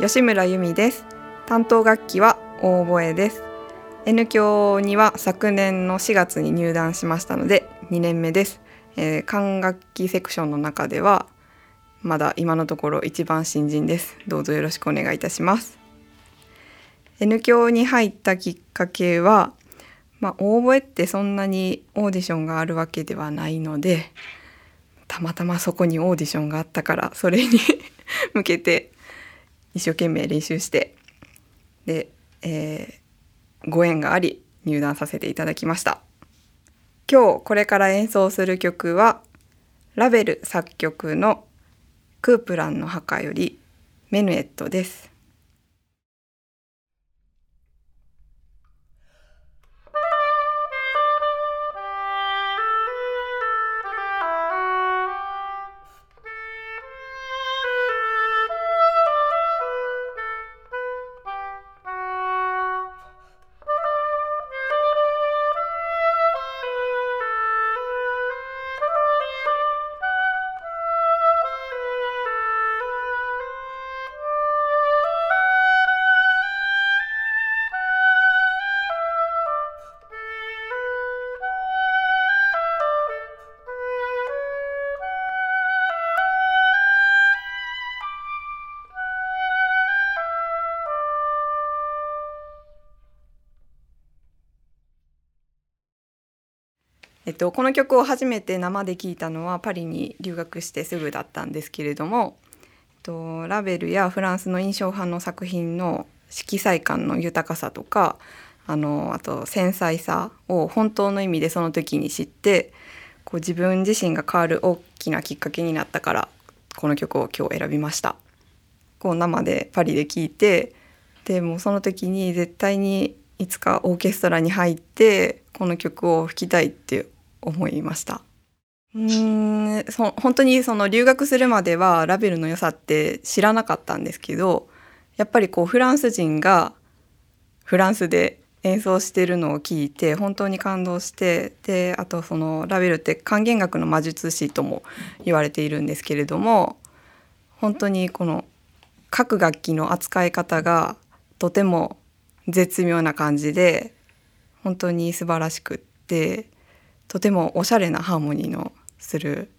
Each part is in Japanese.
吉村由美です。担当楽器はオーボエです。N 教には昨年の4月に入団しましたので2年目です、えー、管楽器セクションの中ではまだ今のところ一番新人です。どうぞよろしくお願いいたします。N 教に入ったきっかけはまあオーボエってそんなにオーディションがあるわけではないのでたまたまそこにオーディションがあったからそれに向けて一生懸命練習してで、えー、ご縁があり入団させていただきました。今日これから演奏する曲はラベル作曲の「クープランの墓」より「メヌエット」です。えっと、この曲を初めて生で聴いたのはパリに留学してすぐだったんですけれども、えっと、ラベルやフランスの印象派の作品の色彩感の豊かさとかあのあと繊細さを本当の意味でその時に知ってこう自分自身が変わる大きなきっかけになったからこの曲を今日選びました。こう生でパリで聴いてでもその時に絶対にいつかオーケストラに入ってこの曲を弾きたいって思いました。うんそ本当にその留学するまではラベルの良さって知らなかったんですけどやっぱりこうフランス人がフランスで演奏してるのを聞いて本当に感動してであとそのラベルって管弦楽の魔術師とも言われているんですけれども本当にこの各楽器の扱い方がとても絶妙な感じで本当に素晴らしくってとてもおしゃれなハーモニーのする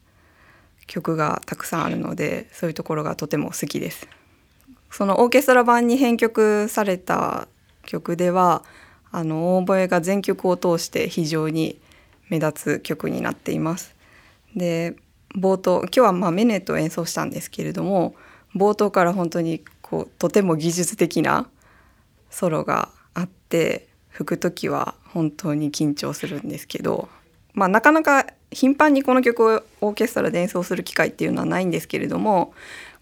曲がたくさんあるのでそういうところがとても好きです。そのオーケストラ版に編曲された曲ではあのオーボエが全曲を通して非常に目立つ曲になっています。で冒頭今日はまあメネットを演奏したんですけれども冒頭から本当にこうとても技術的なソロがあって吹く時は本当に緊張するんですけど、まあ、なかなか頻繁にこの曲をオーケストラで演奏する機会っていうのはないんですけれども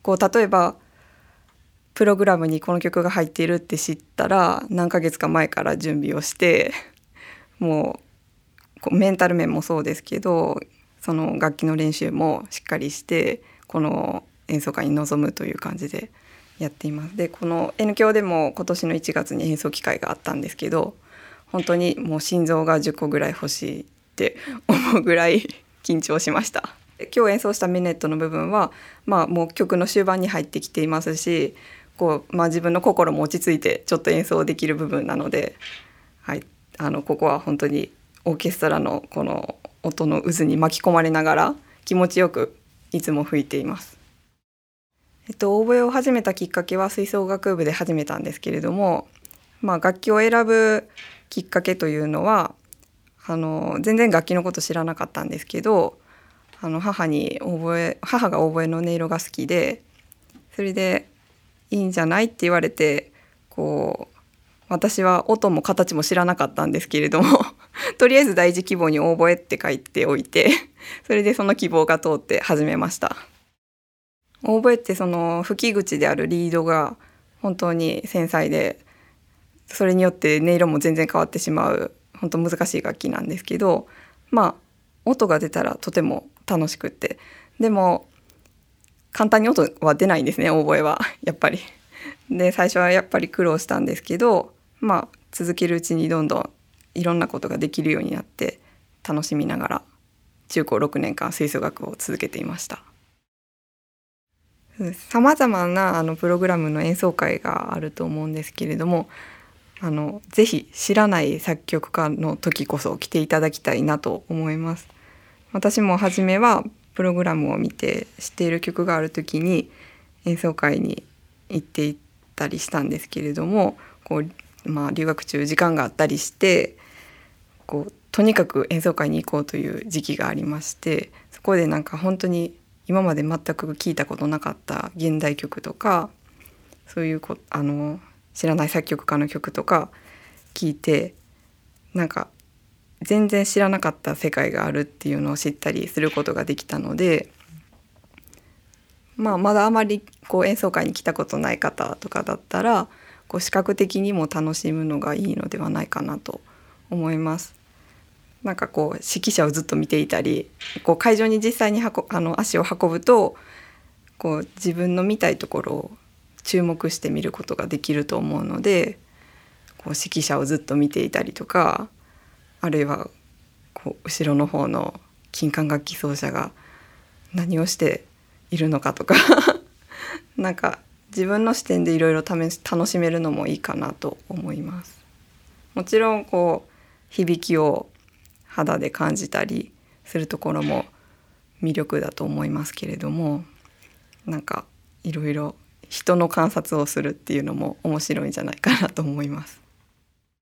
こう例えばプログラムにこの曲が入っているって知ったら何ヶ月か前から準備をしてもうメンタル面もそうですけどその楽器の練習もしっかりしてこの演奏会に臨むという感じでやっています。でこの N 響でも今年の1月に演奏機会があったんですけど本当にもう心臓が10個ぐらい欲しいって思うぐらい緊張しました。今日演奏したミネットの部分は、まあ、もう曲の終盤に入ってきていますしこう、まあ、自分の心も落ち着いてちょっと演奏できる部分なので、はい、あのここは本当にオーケストラのこの音の渦に巻き込まれながら気持ちよくいつも吹いています。えっと、オーボエを始めたきっかけは吹奏楽部で始めたんですけれども、まあ、楽器を選ぶきっかけというのはあの全然楽器のこと知らなかったんですけどあの母にオーボエ母がオーボエの音色が好きでそれでいいんじゃないって言われてこう私は音も形も知らなかったんですけれども とりあえず第一希望にオーボエって書いておいて それでその希望が通って始めました。オーボエってその吹き口であるリードが本当に繊細でそれによって音色も全然変わってしまう本当難しい楽器なんですけどまあ音が出たらとても楽しくってでも簡単に音は出ないんですねオーボエは やっぱり。で最初はやっぱり苦労したんですけどまあ続けるうちにどんどんいろんなことができるようになって楽しみながら中高6年間吹奏楽を続けていました。さまざまなあのプログラムの演奏会があると思うんですけれどもあのぜひ知らない作曲家の時こそ来ていただきたいなと思います。私も初めはプログラムを見て知っている曲がある時に演奏会に行っていったりしたんですけれどもこう、まあ、留学中時間があったりしてこうとにかく演奏会に行こうという時期がありましてそこでなんか本当に今まで全く聞いたことなかった現代曲とかそういうこあの知らない作曲家の曲とか聞いてなんか全然知らなかった世界があるっていうのを知ったりすることができたので、まあ、まだあまりこう演奏会に来たことない方とかだったらこう視覚的にも楽しむのがいいのではないかなと思います。なんかこう指揮者をずっと見ていたりこう会場に実際にあの足を運ぶとこう自分の見たいところを注目して見ることができると思うのでこう指揮者をずっと見ていたりとかあるいはこう後ろの方の金管楽器奏者が何をしているのかとか なんか自分の視点でいろいろ楽しめるのもいいかなと思います。もちろんこう響きを肌で感じたりするところも魅力だと思いますけれどもなんかいろいろ人の観察をするっていうのも面白いんじゃないかなと思います。